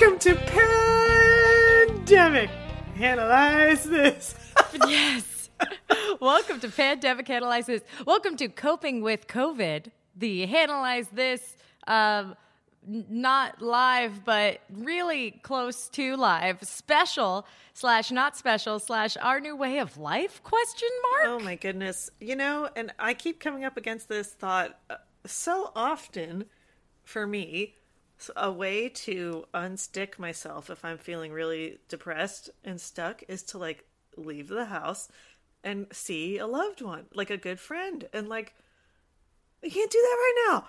Welcome to Pandemic. Analyze this. yes. Welcome to Pandemic Analyze This. Welcome to Coping with COVID, the Analyze This, um, not live, but really close to live special slash not special slash our new way of life question mark. Oh my goodness. You know, and I keep coming up against this thought uh, so often for me. A way to unstick myself if I'm feeling really depressed and stuck is to like leave the house and see a loved one, like a good friend. And like, I can't do that right now.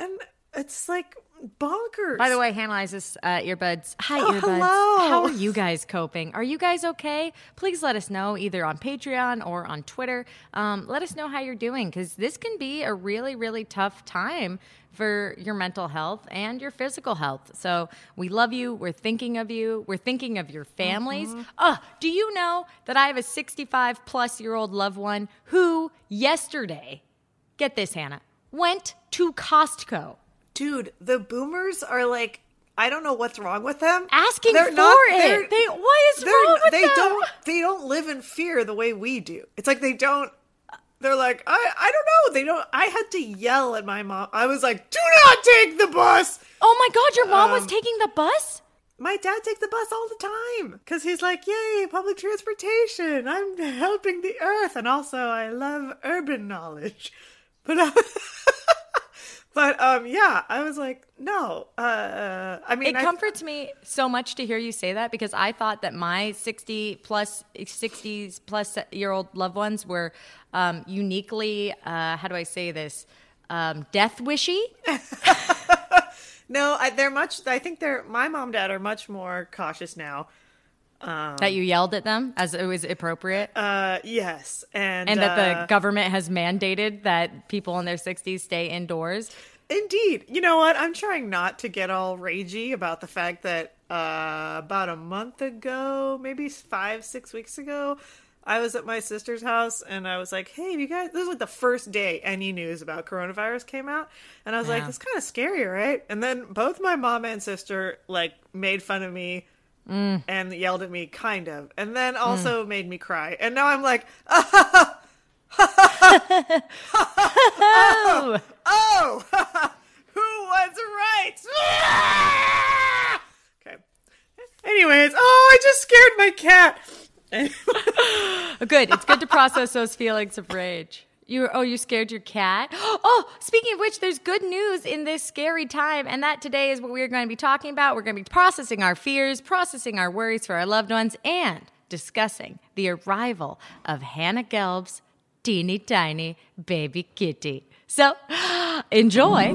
And it's like bonkers. By the way, Analyze This uh, earbuds. Hi, Oh, earbuds. hello. How are you guys coping? Are you guys okay? Please let us know either on Patreon or on Twitter. Um, let us know how you're doing because this can be a really, really tough time for your mental health and your physical health. So we love you. We're thinking of you. We're thinking of your families. Mm-hmm. Oh, do you know that I have a 65 plus year old loved one who yesterday, get this, Hannah, went to Costco. Dude, the boomers are like, I don't know what's wrong with them. asking They're for not- it. They what is wrong with they them? don't they don't live in fear the way we do. It's like they don't. They're like I I don't know. They don't. I had to yell at my mom. I was like, "Do not take the bus." Oh my god, your mom Um, was taking the bus? My dad takes the bus all the time because he's like, "Yay, public transportation! I'm helping the earth, and also I love urban knowledge." But uh, but um, yeah, I was like, "No." Uh, I mean, It I- comforts me so much to hear you say that because I thought that my 60 plus 60s plus year old loved ones were um, uniquely uh, how do I say this? Um, death wishy. No, I, they're much. I think they're. My mom and dad are much more cautious now. That you yelled at them as it was appropriate. Uh, yes, and and that uh, the government has mandated that people in their 60s stay indoors. indeed. You know what? I'm trying not to get all ragey about the fact that uh, about a month ago, maybe five, six weeks ago, I was at my sister's house and I was like, "Hey, you guys!" This was like the first day any news about coronavirus came out, and I was like, Yeah. "It's kind of scary, right?" And then both my mom and sister like made fun of me. Mm. And yelled at me, kind of, and then mm. also made me cry. And now I'm like, Oh, Oh, who was right? okay. Anyways, oh, I just scared my cat. good. It's good to process those feelings of rage. You were, oh, you scared your cat? Oh, speaking of which, there's good news in this scary time, and that today is what we're going to be talking about. We're going to be processing our fears, processing our worries for our loved ones, and discussing the arrival of Hannah Gelb's teeny tiny baby kitty. So, enjoy.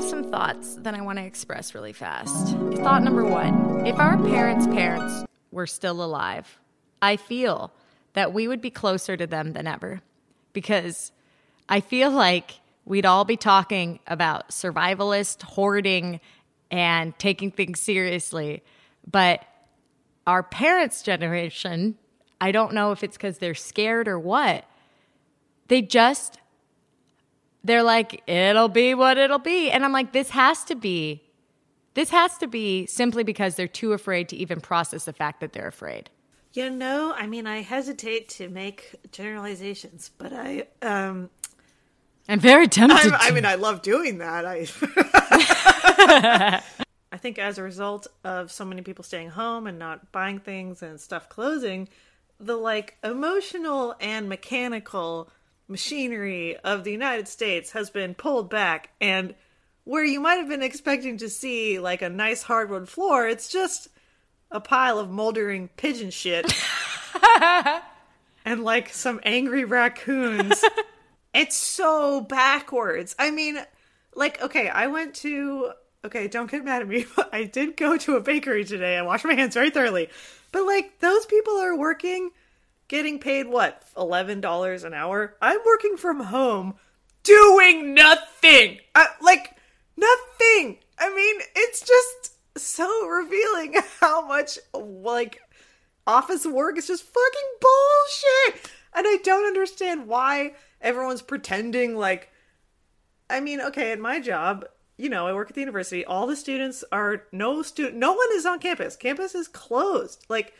Have some thoughts that I want to express really fast. Thought number one if our parents' parents were still alive, I feel that we would be closer to them than ever because I feel like we'd all be talking about survivalist hoarding and taking things seriously. But our parents' generation, I don't know if it's because they're scared or what, they just they're like, it'll be what it'll be. And I'm like, this has to be, this has to be simply because they're too afraid to even process the fact that they're afraid. You know, I mean, I hesitate to make generalizations, but I, um, I'm very tempted. I, I mean, I love doing that. I, I think as a result of so many people staying home and not buying things and stuff closing, the like emotional and mechanical machinery of the United States has been pulled back and where you might have been expecting to see like a nice hardwood floor, it's just a pile of moldering pigeon shit and like some angry raccoons. it's so backwards. I mean, like, okay, I went to. Okay, don't get mad at me, but I did go to a bakery today. I washed my hands very thoroughly. But, like, those people are working, getting paid what, $11 an hour? I'm working from home, doing nothing. Uh, like, nothing. I mean, it's just so revealing how much, like, office work is just fucking bullshit. And I don't understand why everyone's pretending like I mean, okay, at my job, you know, I work at the university. All the students are no student no one is on campus. Campus is closed. Like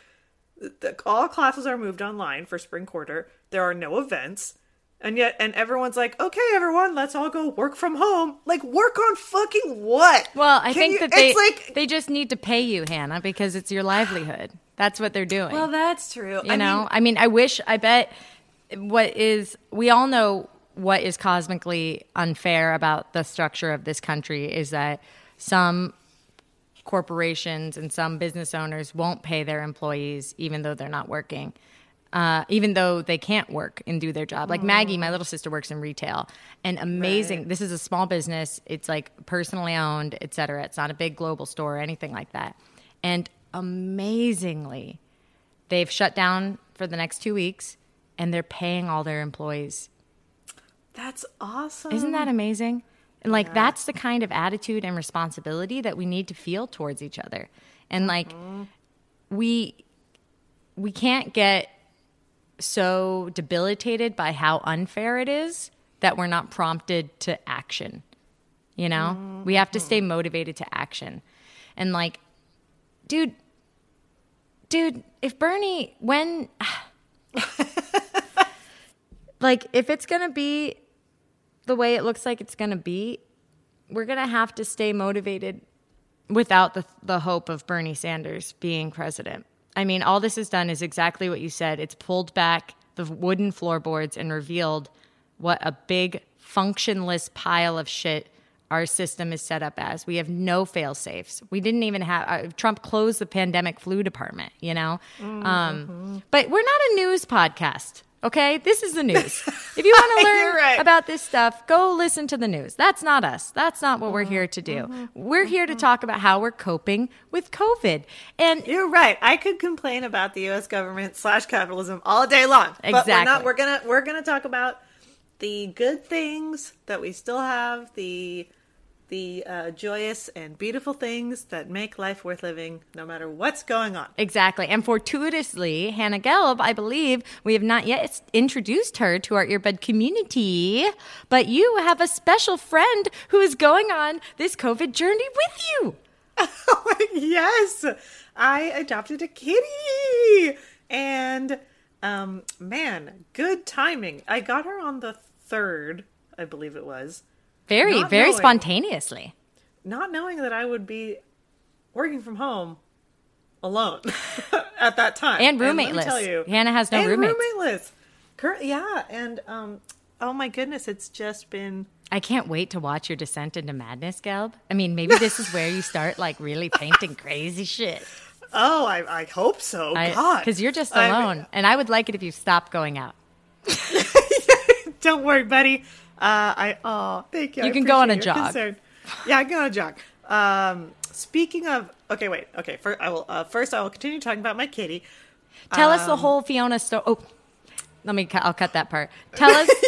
the, all classes are moved online for spring quarter. There are no events. And yet, and everyone's like, okay, everyone, let's all go work from home. Like, work on fucking what? Well, I Can think you- that they it's like, they just need to pay you, Hannah, because it's your livelihood. That's what they're doing. well, that's true. you know, I mean, I wish. I bet what is we all know what is cosmically unfair about the structure of this country is that some corporations and some business owners won't pay their employees even though they're not working. Uh, even though they can't work and do their job. Like Maggie, my little sister, works in retail, and amazing. Right. This is a small business. It's like personally owned, et cetera. It's not a big global store or anything like that. And amazingly, they've shut down for the next two weeks, and they're paying all their employees. that's awesome. Isn't that amazing? And like that's the kind of attitude and responsibility that we need to feel towards each other. And like mm-hmm. we we can't get so debilitated by how unfair it is that we're not prompted to action. You know? We have to stay mm-hmm. motivated to action. And like dude dude, if Bernie when like if it's going to be the way it looks like it's going to be, we're going to have to stay motivated without the the hope of Bernie Sanders being president. I mean, all this has done is exactly what you said. It's pulled back the wooden floorboards and revealed what a big functionless pile of shit our system is set up as. We have no fail safes. We didn't even have uh, Trump closed the pandemic flu department, you know? Um, but we're not a news podcast. Okay, this is the news. If you want to learn right. about this stuff, go listen to the news. That's not us. That's not what we're here to do. Mm-hmm. Mm-hmm. We're here to mm-hmm. talk about how we're coping with COVID. And You're right. I could complain about the U.S. government slash capitalism all day long. Exactly. But we're not. We're gonna we're gonna talk about the good things that we still have, the the uh, joyous and beautiful things that make life worth living, no matter what's going on. Exactly. And fortuitously, Hannah Gelb, I believe we have not yet introduced her to our earbud community, but you have a special friend who is going on this COVID journey with you. yes, I adopted a kitty, and um, man, good timing. I got her on the third, I believe it was. Very, Not very knowing. spontaneously. not knowing that I would be working from home alone at that time And let me roommateless. tell you, Hannah has no and roommates. roommateless. Cur- yeah, and um, oh my goodness, it's just been I can't wait to watch your descent into madness, Gelb. I mean, maybe this is where you start like really painting crazy shit. oh, I, I hope so. God, Because you're just I mean, alone. and I would like it if you stopped going out. don't worry, buddy. Uh, I oh, thank you. You I can go on a jog. concern. Yeah, I can go on a jog. Um, speaking of, okay, wait, okay. First, I will. Uh, first, I will continue talking about my kitty. Tell us Um, the whole Fiona story. Oh, let me. I'll cut that part. Tell us.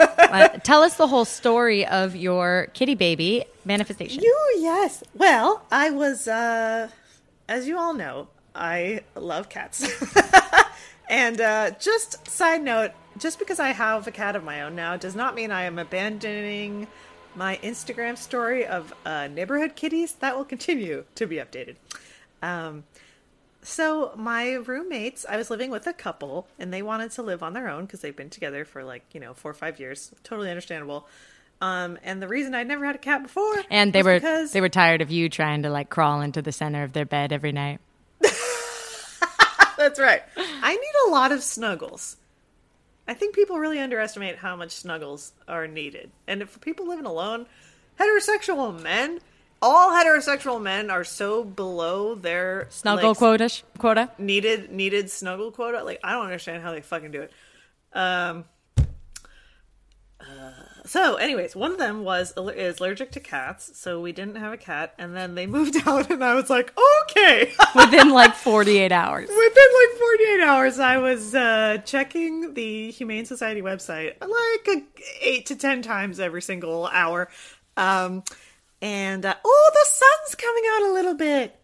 uh, tell us the whole story of your kitty baby manifestation. You yes. Well, I was uh as you all know, I love cats. and uh just side note, just because I have a cat of my own now does not mean I am abandoning my Instagram story of uh, neighborhood kitties. That will continue to be updated. Um so my roommates, I was living with a couple, and they wanted to live on their own because they've been together for like you know four or five years. Totally understandable. Um, and the reason I'd never had a cat before, and they were because they were tired of you trying to like crawl into the center of their bed every night. That's right. I need a lot of snuggles. I think people really underestimate how much snuggles are needed, and if people living alone, heterosexual men, all heterosexual men are so below their Snuggle like, quota. Quota. needed needed snuggle quota. Like I don't understand how they fucking do it. Um. So, anyways, one of them was is allergic to cats, so we didn't have a cat, and then they moved out, and I was like, okay. Within like 48 hours. Within like 48 hours, I was uh, checking the Humane Society website like a, eight to ten times every single hour. Um, and uh, oh, the sun's coming out a little bit.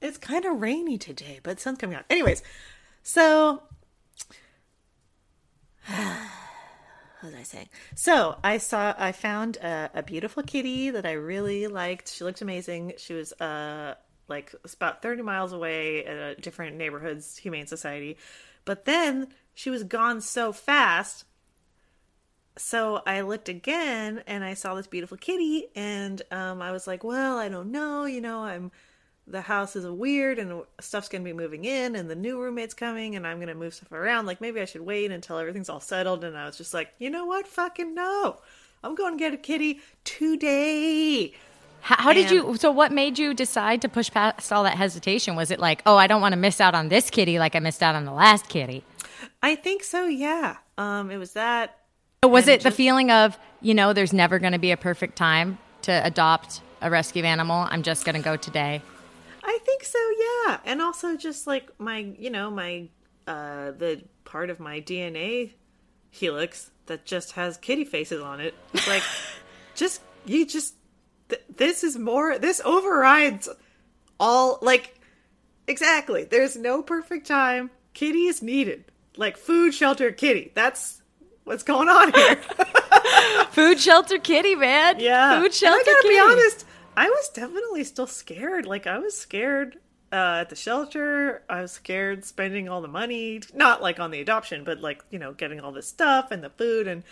It's kind of rainy today, but sun's coming out. Anyways, so what was I saying? So I saw, I found a, a beautiful kitty that I really liked. She looked amazing. She was uh like about thirty miles away at a different neighborhood's humane society, but then she was gone so fast. So I looked again and I saw this beautiful kitty, and um, I was like, "Well, I don't know. You know, I'm the house is weird and stuff's gonna be moving in and the new roommate's coming and I'm gonna move stuff around. Like maybe I should wait until everything's all settled. And I was just like, you know what? Fucking no. I'm going to get a kitty today. How, how did you? So, what made you decide to push past all that hesitation? Was it like, oh, I don't want to miss out on this kitty like I missed out on the last kitty? I think so. Yeah. Um, it was that. Was And it the feeling of, you know, there's never going to be a perfect time to adopt a rescue animal? I'm just going to go today. I think so. Yeah. And also just like my, you know, my, uh, the part of my DNA helix that just has kitty faces on it. It's like, just, you just, th- this is more, this overrides all, like, exactly. There's no perfect time. Kitty is needed. Like, food, shelter, kitty. That's what's going on here. Food shelter kitty, man. Yeah. Food And shelter I gotta kitty. be honest, I was definitely still scared. Like I was scared uh, at the shelter. I was scared spending all the money, not like on the adoption, but like you know getting all this stuff and the food and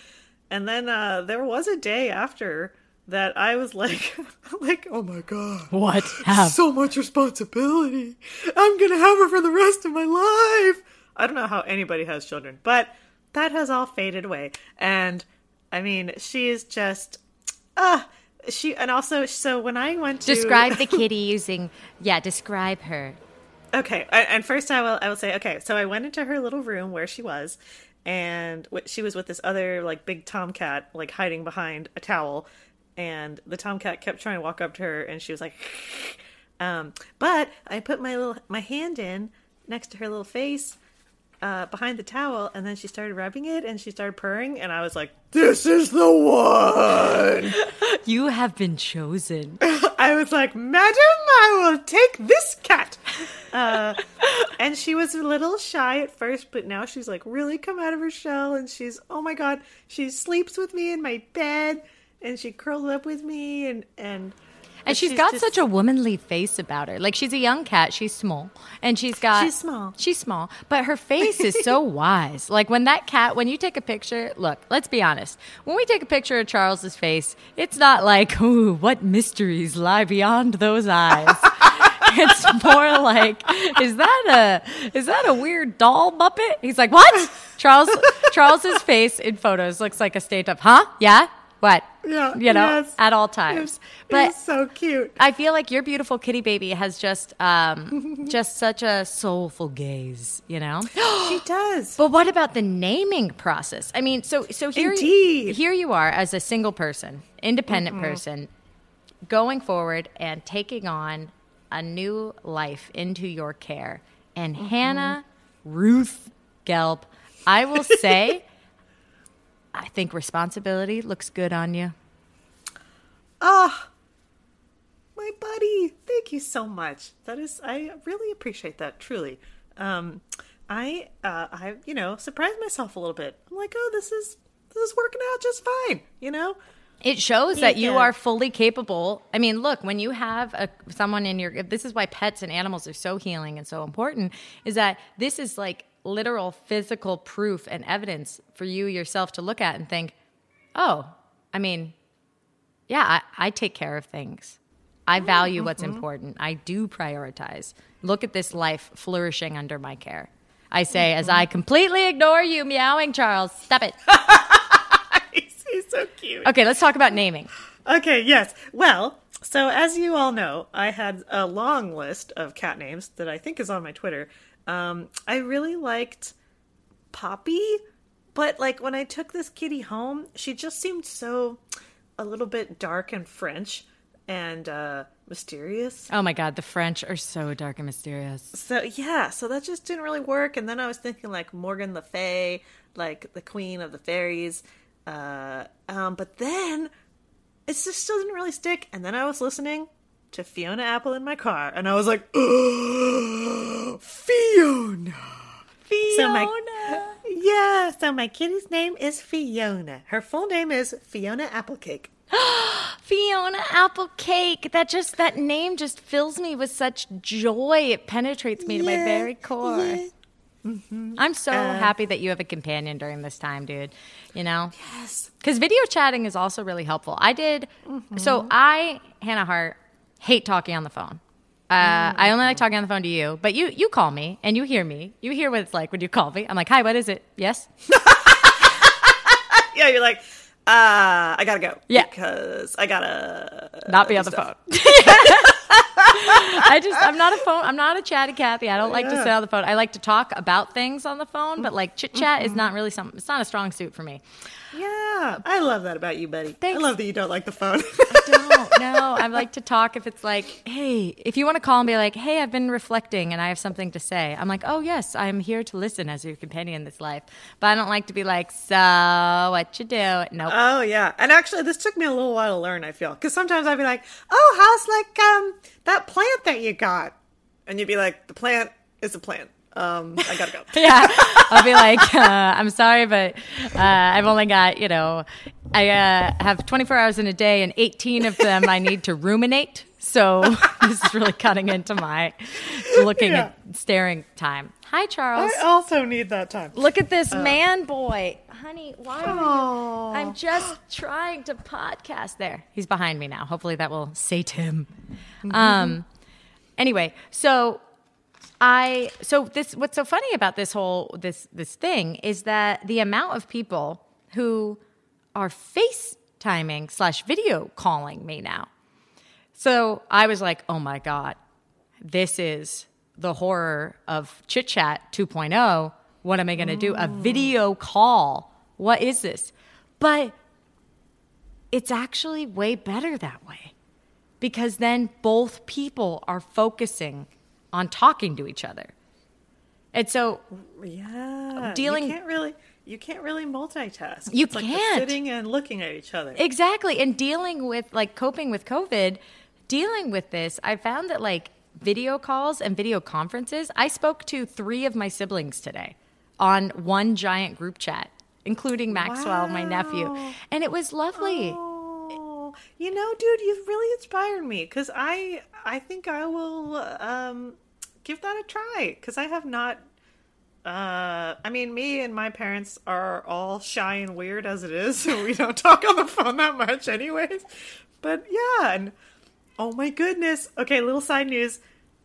and then uh, there was a day after that I was like, like oh my god, What? Have? so much responsibility. I'm gonna have her for the rest of my life. I don't know how anybody has children, but that has all faded away. And I mean, she is just ah. She and also so when I went to Describe the kitty using, yeah, describe her. Okay, and first I will I will say okay. So I went into her little room where she was, and she was with this other like big tomcat like hiding behind a towel, and the tomcat kept trying to walk up to her, and she was like, um. But I put my little my hand in next to her little face. Uh, behind the towel, and then she started rubbing it, and she started purring, and I was like, "This is the one." You have been chosen. I was like, Madam, I will take this cat. Uh, and she was a little shy at first, but now she's like really come out of her shell. And she's, oh my God, she sleeps with me in my bed and she curls up with me. And, and, And she's got such a womanly face about her. Like she's a young cat, she's small, and she's got She's small. She's small, but her face is so wise. Like when that cat, when you take a picture, look, let's be honest. When we take a picture of Charles's face, it's not like, "Ooh, what mysteries lie beyond those eyes." it's more like, is that a is that a weird doll muppet? He's like, "What?" Charles Charles's face in photos looks like a state of, "Huh? Yeah? What?" Yeah, You know, yes. at all times. But it was so cute. I feel like your beautiful kitty baby has just um just such a soulful gaze, you know? She does. but what about the naming process? I mean, so so here Indeed. here you are as a single person, independent person, going forward and taking on a new life into your care. And Hannah Ruth Gelb, I will say I think responsibility looks good on you. Ah, my buddy. Thank you so much. That is, I really appreciate that. Truly. Um, I, uh, I, you know, surprised myself a little bit. I'm like, oh, this is, this is working out just fine. You know. It shows that you are fully capable. I mean, look, when you have a someone in your this is why pets and animals are so healing and so important is that this is like literal physical proof and evidence for you yourself to look at and think, "Oh, I mean, yeah, I, I take care of things. I oh, value what's uh-huh. important. I do prioritize. Look at this life flourishing under my care." I say as uh-huh. I completely ignore you meowing, Charles. Stop it. he's, he's so cute. Okay, let's talk about naming. Okay, yes. Well, So, as you all know, I had a long list of cat names that I think is on my Twitter. Um, I really liked Poppy, but like when I took this kitty home, she just seemed so a little bit dark and French and uh, mysterious. Oh my god, the French are so dark and mysterious. So yeah, so that just didn't really work. And then I was thinking like Morgan Le Fay, like the Queen of the Fairies. Uh, um, but then it just still didn't really stick. And then I was listening to Fiona Apple in my car, and I was like, Fiona. So my yeah, so my kitty's name is Fiona. Her full name is Fiona Applecake. Fiona Applecake. That just that name just fills me with such joy. It penetrates me to my very core. yeah. I'm so happy that you have a companion during this time, dude. You know? Yes. Because video chatting is also really helpful. I did, so I, Hannah Hart, hate talking on the phone. Uh, I only like talking on the phone to you, but you you call me and you hear me. You hear what it's like when you call me. I'm like, hi, what is it? Yes. Yeah, you're like, uh, I gotta go. Yeah. Because I gotta Not be on the stuff. phone. I just I'm not a phone. I'm not a chatty Kathy. I don't like to Yeah. sit on the phone. I like to talk about things on the phone, but like chit chat is mm-hmm. not really something. It's not a strong suit for me. Yeah, I love that about you, buddy. Thanks. I love that you don't like the phone. don't know. I like to talk if it's like, hey, if you want to call and be like, hey, I've been reflecting and I have something to say. I'm like, oh yes, I'm here to listen as your companion in this life. But I don't like to be like, so what you do? Nope. oh yeah, and actually, this took me a little while to learn. I feel because sometimes I'd be like, "Oh, how's like um that plant that you got?" And you'd be like, "The plant is a plant." Um, I gotta go. yeah, I'll be like, uh, I'm sorry, but uh, I've only got, you know, I uh, have 24 hours in a day, and 18 of them I need to ruminate. So this is really cutting into my looking Yeah. at staring time. Hi, Charles. I also need that time. Look at this man boy. Honey, why you? I'm just trying to podcast there. He's behind me now. Hopefully that will sate him. Um anyway, so I so this what's so funny about this whole this this thing is that the amount of people who are FaceTiming slash video calling me now. So I was like, oh my God, this is the horror of chit chat 2.0. What am I going to do? A mm. video call. What is this? But it's actually way better that way because then both people are focusing on talking to each other. And so Yeah, Dealing- You can't really, you can't really multitask. You It's can't. sitting and looking at each other. Exactly. And dealing with like coping with COVID, dealing with this, I found that like video calls and video conferences, I spoke to three of my siblings today on one giant group chat, including Maxwell, my nephew. And it was lovely. Oh, you know, dude, you've really inspired me because I, I think I will um, give that a try because I have not. Uh, I mean, me and my parents are all shy and weird as it is, so we don't talk on the phone that much, anyways. But yeah, and oh my goodness. Okay, little side news.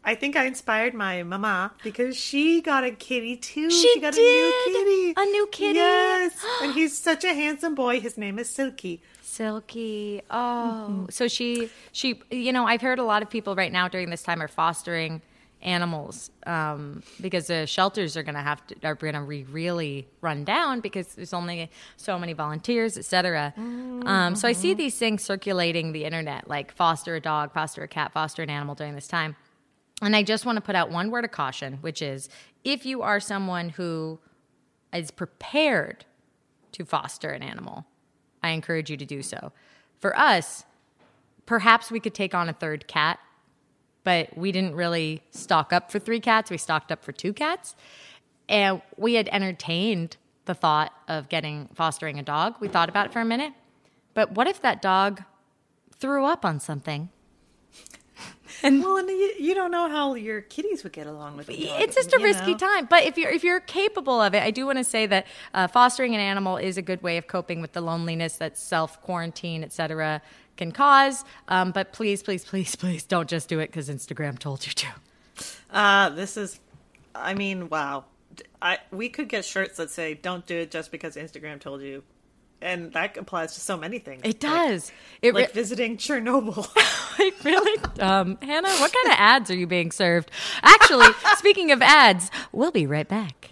I think I inspired my mama because she got a kitty too. She got did! a new kitty. A new kitty. Yes, and he's such a handsome boy. His name is Silky. Silky. Oh, so she she you know I've heard a lot of people right now during this time are fostering animals um, because the shelters are going to have to are going to be really run down because there's only so many volunteers, etc. Um, so I see these things circulating the internet like foster a dog, foster a cat, foster an animal during this time. And I just want to put out one word of caution, which is if you are someone who is prepared to foster an animal, I encourage you to do so. For us, perhaps we could take on a third cat, but we didn't really stock up for three cats. We stocked up for two cats. And we had entertained the thought of getting fostering a dog. We thought about it for a minute. But what if that dog threw up on something? Well, and you, you don't know how your kitties would get along with it. it's just a risky know? time but if you're if you're capable of it i do want to say that uh, fostering an animal is a good way of coping with the loneliness that self quarantine etc can cause um, but please please please please don't just do it because instagram told you to Uh, this is, I mean, wow. I we could get shirts that say "Don't do it just because Instagram told you," and that applies to so many things. It does. It Like, re- like visiting Chernobyl. It really, um, Hannah, what kind of ads are you being served? Actually, speaking of ads, we'll be right back.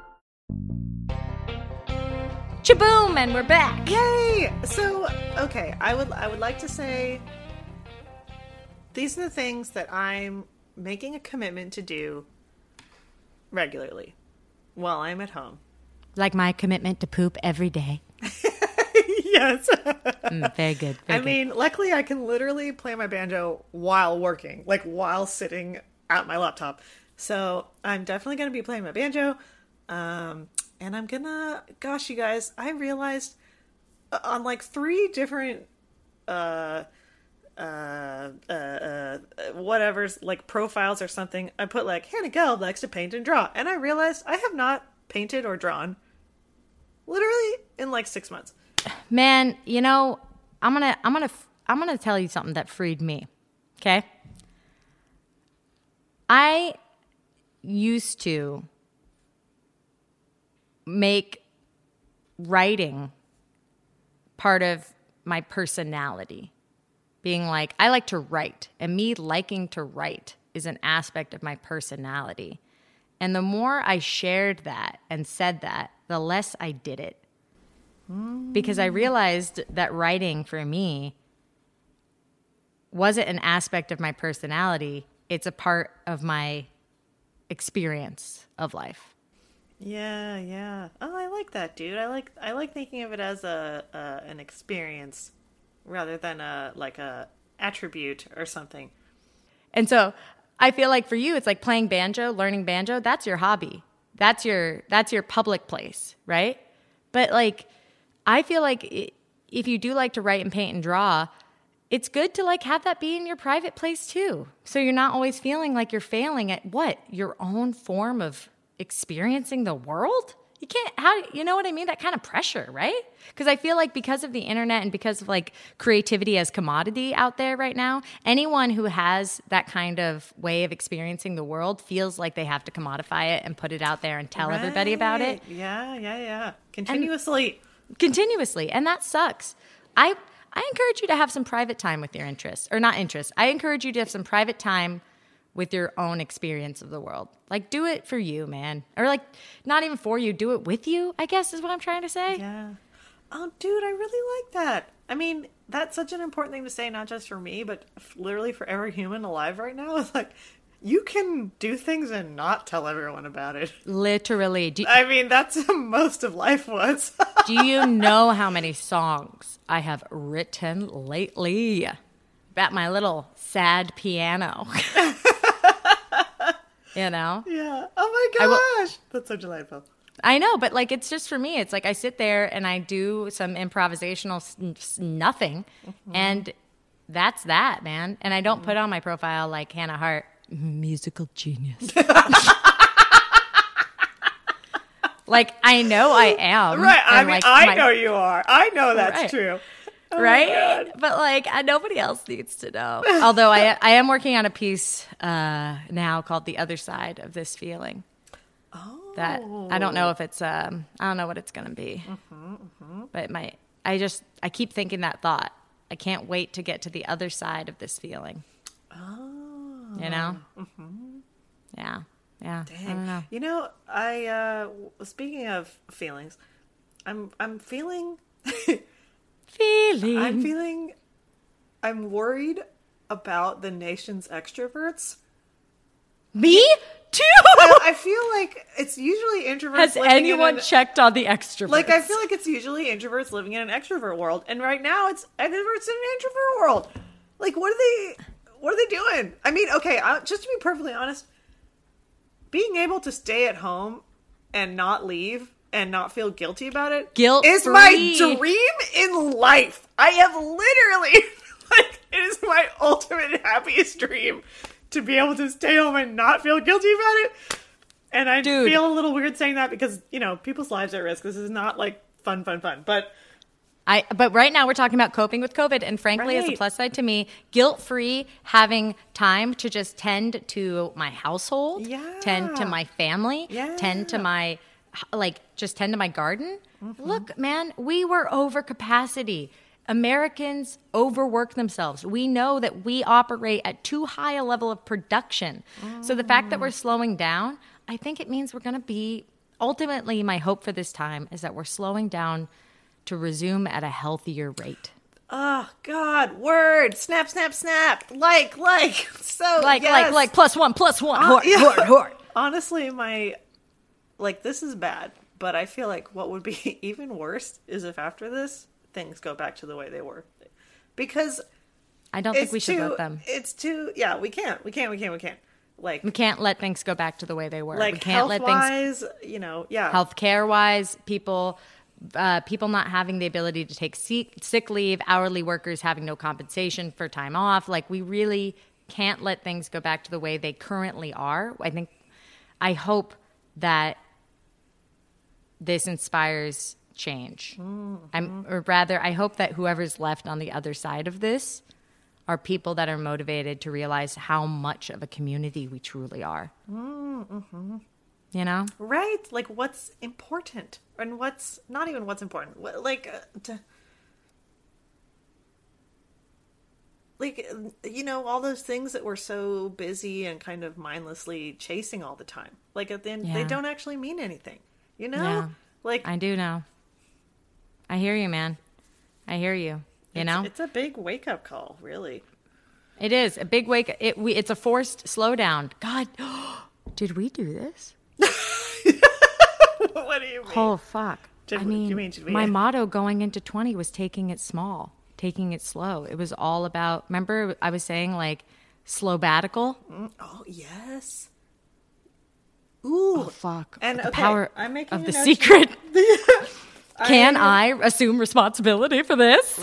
Chaboom, and we're back. Yay! So, okay, I would I would like to say these are the things that I'm making a commitment to do regularly while I'm at home. Like my commitment to poop every day. yes. Mm, very good. Very I good. mean, luckily I can literally play my banjo while working, like while sitting at my laptop. So I'm definitely going to be playing my banjo. Um, and I'm gonna, gosh, you guys, I realized uh, on like three different, uh, uh, uh, uh, whatever's like profiles or something, I put like Hannah Gelb likes to paint and draw. And I realized I have not painted or drawn literally in like six months. Man, you know, I'm gonna, I'm gonna, I'm gonna tell you something that freed me. Okay. I used to make writing part of my personality. Being like, I like to write, and me liking to write is an aspect of my personality. And the more I shared that and said that, the less I did it. Because I realized that writing for me wasn't an aspect of my personality, it's a part of my experience of life. Yeah, yeah. Oh, I like that, dude. I like I like thinking of it as a, an experience rather than a like a attribute or something. And so I feel like for you, it's like playing banjo, learning banjo. That's your hobby. That's your that's your public place, right? But like, I feel like if you do like to write and paint and draw, it's good to like have that be in your private place too. So you're not always feeling like you're failing at what your own form of experiencing the world. You can't how you know what I mean? That kind of pressure, right? Because I feel like because of the internet and because of like creativity as commodity out there right now, anyone who has that kind of way of experiencing the world feels like they have to commodify it and put it out there and tell everybody about it Yeah, yeah, yeah. Continuously. continuously and that sucks i i encourage you to have some private time with your interests or not interests i encourage you to have some private time with your own experience of the world like do it for you man or like not even for you do it with you i guess is what i'm trying to say yeah. Oh, dude, I really like that. I mean, that's such an important thing to say, not just for me, but literally for every human alive right now. It's like you can do things and not tell everyone about it. literally do, I mean, that's most of life was. do you know how many songs i have written lately about my little sad piano you know yeah. Oh my I will- gosh, that's so delightful. I know, but like it's just for me. It's like I sit there and I do some improvisational s- nothing, mm-hmm. and that's that, man. And I don't put on my profile like Hannah Hart, musical genius. like I know I am, Right. I mean, like, I my- know you are. I know that's Right. true. Oh right? But like, nobody else needs to know. Although I, I am working on a piece uh, now called "The Other Side of This Feeling." Oh. That I don't know if it's um, I don't know what it's gonna be, Mm-hmm, but it might. I just I keep thinking that thought. I can't wait to get to the other side of this feeling. Oh. You know? Yeah. Yeah. Don't Dang. know. You know, I uh speaking of feelings, I'm I'm feeling Feeling. I'm feeling I'm worried about the nation's extroverts. Me too. I, I feel like it's usually introverts. Has living in anyone an- checked on the extroverts? Like I feel like it's usually introverts living in an extrovert world, and right now it's introverts in an introvert world. Like, what are they? What are they doing? I mean, okay, I, just to be perfectly honest, being able to stay at home and not leave and not feel guilty about it Guilt is my dream in life. I have literally like it is my ultimate happiest dream to be able to stay home and not feel guilty about it. And I Dude. feel a little weird saying that because, you know, people's lives are at risk. This is not like fun, fun, fun. But I but right now we're talking about coping with COVID, and frankly, as a plus side to me, guilt free, having time to just tend to my household, yeah. tend to my family, yeah. tend to my like just tend to my garden. Mm-hmm. Look, man, we were over capacity. Americans overwork themselves. We know that we operate at too high a level of production. So the fact that Mm. we're slowing down, I think it means we're going to be ultimately my hope for this time is that we're slowing down to resume at a healthier rate. oh god, word, snap, snap, snap, like, like, so Like, yes. like, like, plus one, plus one. Uh, Hort, yeah. hort, hort. Honestly, my like this is bad, but I feel like what would be even worse is if after this things go back to the way they were, because I don't think we should too, let them. It's too yeah, we can't, we can't, we can't, we can't. Like, We can't let things go back to the way they were. like we can't let things you know, yeah, healthcare wise, people uh, people not having the ability to take sick, sick leave, hourly workers having no compensation for time off. Like we really can't let things go back to the way they currently are. I think I hope that this inspires change. I'm or rather I hope that whoever's left on the other side of this are people that are motivated to realize how much of a community we truly are. You know? right? Like, what's important and what's not even what's important. What, like, uh, to, like uh, you know, all those things that we're so busy and kind of mindlessly chasing all the time. Like at the end, they don't actually mean anything. You know, Yeah. like I do know. I hear you, man. I hear you. You it's, know, it's a big wake up call, really. it is a big wake. It we, it's a forced slowdown. God, did we do this? what do you mean? Oh fuck! Did I we- mean, you mean, did we- my motto going into twenty was taking it small, taking it slow. It was all about. Remember, I was saying like slow batical. Mm, oh yes. Ooh, Oh fuck! And, the okay, power I'm making of the note secret. Can I- I assume responsibility for this?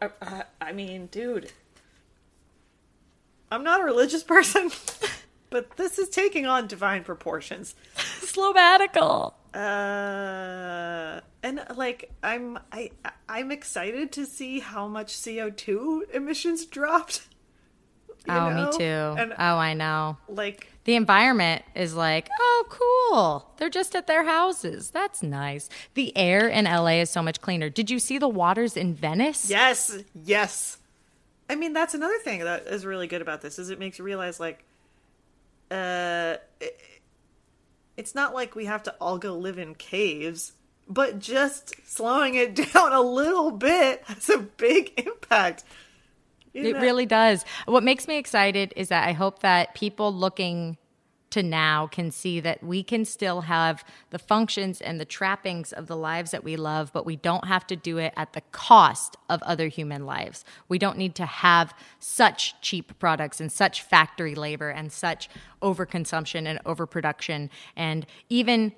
I, I, mean, dude, I'm not a religious person, but this is taking on divine proportions. slow batical. Uh, and like, I'm I I'm excited to see how much CO2 emissions dropped. Oh, know? me too. And oh, I know. like, The environment is like, oh, cool. They're just at their houses. That's nice. The air in LA is so much cleaner. Did you see the waters in Venice? yes, yes. I mean, that's another thing that is really good about this is it makes you realize like, uh, it, it's not like we have to all go live in caves, but just slowing it down a little bit has a big impact. You It know? really does. What makes me excited is that I hope that people looking to now can see that we can still have the functions and the trappings of the lives that we love, but we don't have to do it at the cost of other human lives. We don't need to have such cheap products and such factory labor and such overconsumption and overproduction and even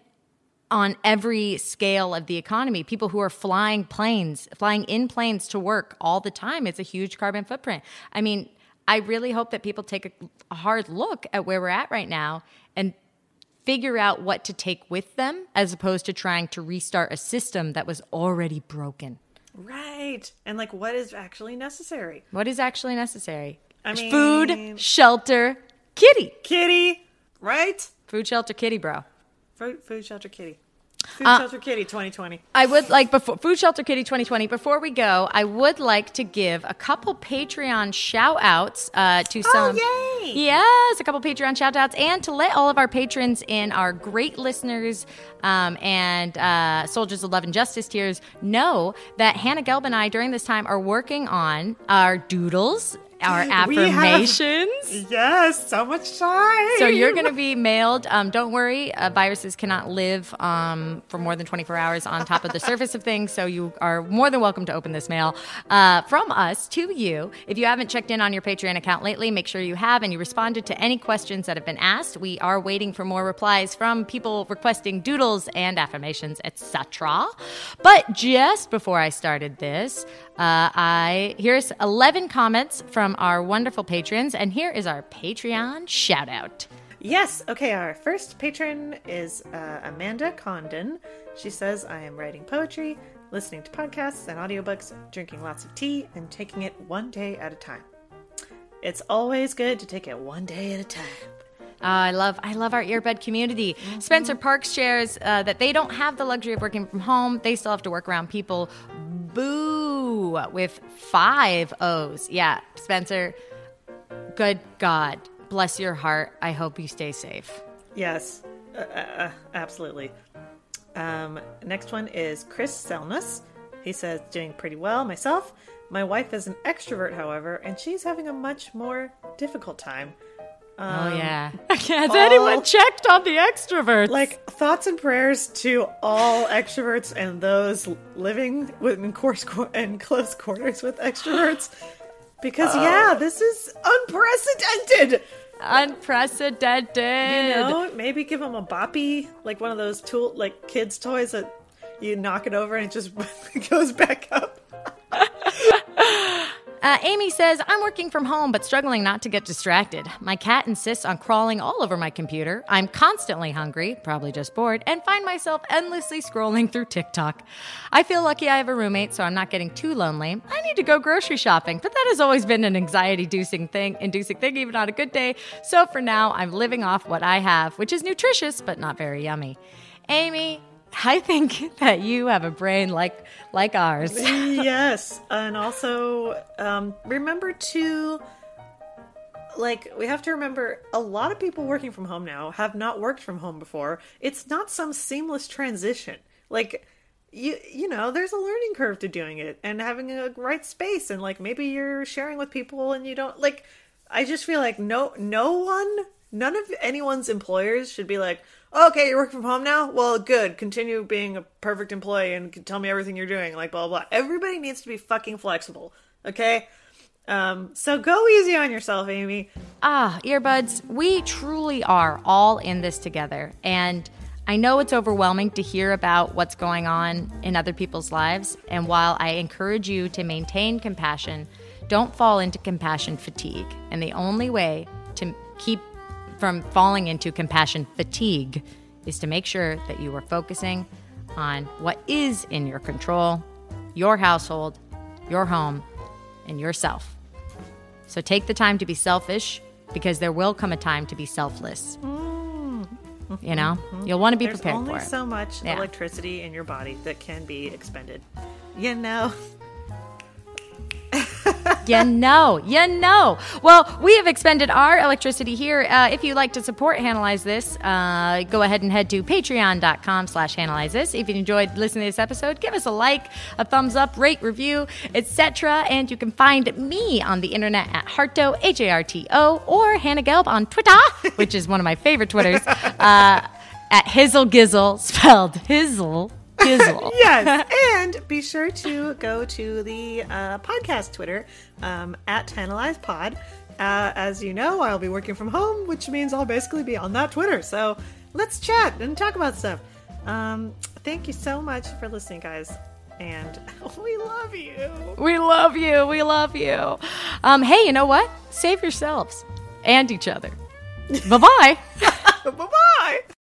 on every scale of the economy. People who are flying planes, flying in planes to work all the time, it's a huge carbon footprint. I mean, I really hope that people take a, hard look at where we're at right now and figure out what to take with them as opposed to trying to restart a system that was already broken. Right. And like what is actually necessary? What is actually necessary? I mean- Food, shelter, kitty. Kitty, right? Food, shelter, kitty, bro. Food, food shelter kitty. Food Shelter Kitty 2020. I would like before Food Shelter Kitty 2020. Before we go, I would like to give a couple Patreon shout outs uh, to some. Oh, yay! Yes, a couple Patreon shout outs, and to let all of our patrons in our great listeners um, and uh, Soldiers of Love and Justice tiers know that Hannah Gelb and I during this time are working on our doodles. Our We have- affirmations. Yes, so much time. So you're going to be mailed. Um, don't worry, uh, viruses cannot live um, for more than 24 hours on top of the surface of things. So you are more than welcome to open this mail uh, from us to you. If you haven't checked in on your Patreon account lately, make sure you have and you responded to any questions that have been asked. We are waiting for more replies from people requesting doodles and affirmations, etc. But just before I started this, uh, I here's 11 comments from our wonderful patrons, and here is our Patreon shout out. Yes. Okay. Our first patron is uh, Amanda Condon. She says, I am writing poetry, listening to podcasts and audiobooks, drinking lots of tea, and taking it one day at a time. It's always good to take it one day at a time. Uh, I love I love our earbud community. Spencer Parks shares uh, that they don't have the luxury of working from home. They still have to work around people. Boo with five O's. Yeah, Spencer. Good God, bless your heart. I hope you stay safe. Yes, uh, uh, uh, absolutely. Um, next one is Chris Selnus. He says, doing pretty well myself. My wife is an extrovert, however, and she's having a much more difficult time. Oh um, yeah. Has anyone checked on the extroverts? Like thoughts and prayers to all extroverts and those living in course in close quarters with extroverts, because uh, yeah, this is unprecedented. unprecedented. You know, maybe give them a boppy, like one of those tool, like kids' toys that you knock it over and it just goes back up. Uh, Amy says, I'm working from home but struggling not to get distracted. My cat insists on crawling all over my computer. I'm constantly hungry, probably just bored, and find myself endlessly scrolling through TikTok. I feel lucky I have a roommate, so I'm not getting too lonely. I need to go grocery shopping, but that has always been an anxiety inducing thing, inducing thing, even on a good day. So for now, I'm living off what I have, which is nutritious but not very yummy. Amy, I think that you have a brain like like ours. yes, and also um, remember to like we have to remember a lot of people working from home now have not worked from home before. It's not some seamless transition. Like you you know, there's a learning curve to doing it and having a right space and like maybe you're sharing with people and you don't like I just feel like no no one none of anyone's employers should be like, okay, you're working from home now? Well, good. Continue being a perfect employee and tell me everything you're doing, like blah, blah, blah. Everybody needs to be fucking flexible, okay? Um, so go easy on yourself, Amy. Ah, earbuds, we truly are all in this together. And I know it's overwhelming to hear about what's going on in other people's lives. And while I encourage you to maintain compassion, don't fall into compassion fatigue. And the only way to keep from falling into compassion fatigue is to make sure that you are focusing on what is in your control, your household, your home, and yourself. So take the time to be selfish because there will come a time to be selfless. Mm-hmm. You know, you'll want to be There's prepared only for it. so much Yeah. electricity in your body that can be expended. You know? you know, you know. Well, we have expended our electricity here. Uh, if you'd like to support Analyze This, uh, go ahead and head to patreon.com slash analyze this. If you enjoyed listening to this episode, give us a like, a thumbs up, rate, review, etc. And you can find me on the internet at Harto, H-A-R-T-O, or Hannah Gelb on Twitter, which is one of my favorite Twitters, uh, at Hizzle Gizzle, spelled Hizzle Gizzle. yes, and be sure to go to the uh, podcast Twitter um, at Tantalize Pod. Uh, as you know, I'll be working from home, which means I'll basically be on that Twitter. So let's chat and talk about stuff. Um, thank you so much for listening, guys, and we love you. We love you. We love you. Um, hey, you know what? Save yourselves and each other. bye bye. bye bye.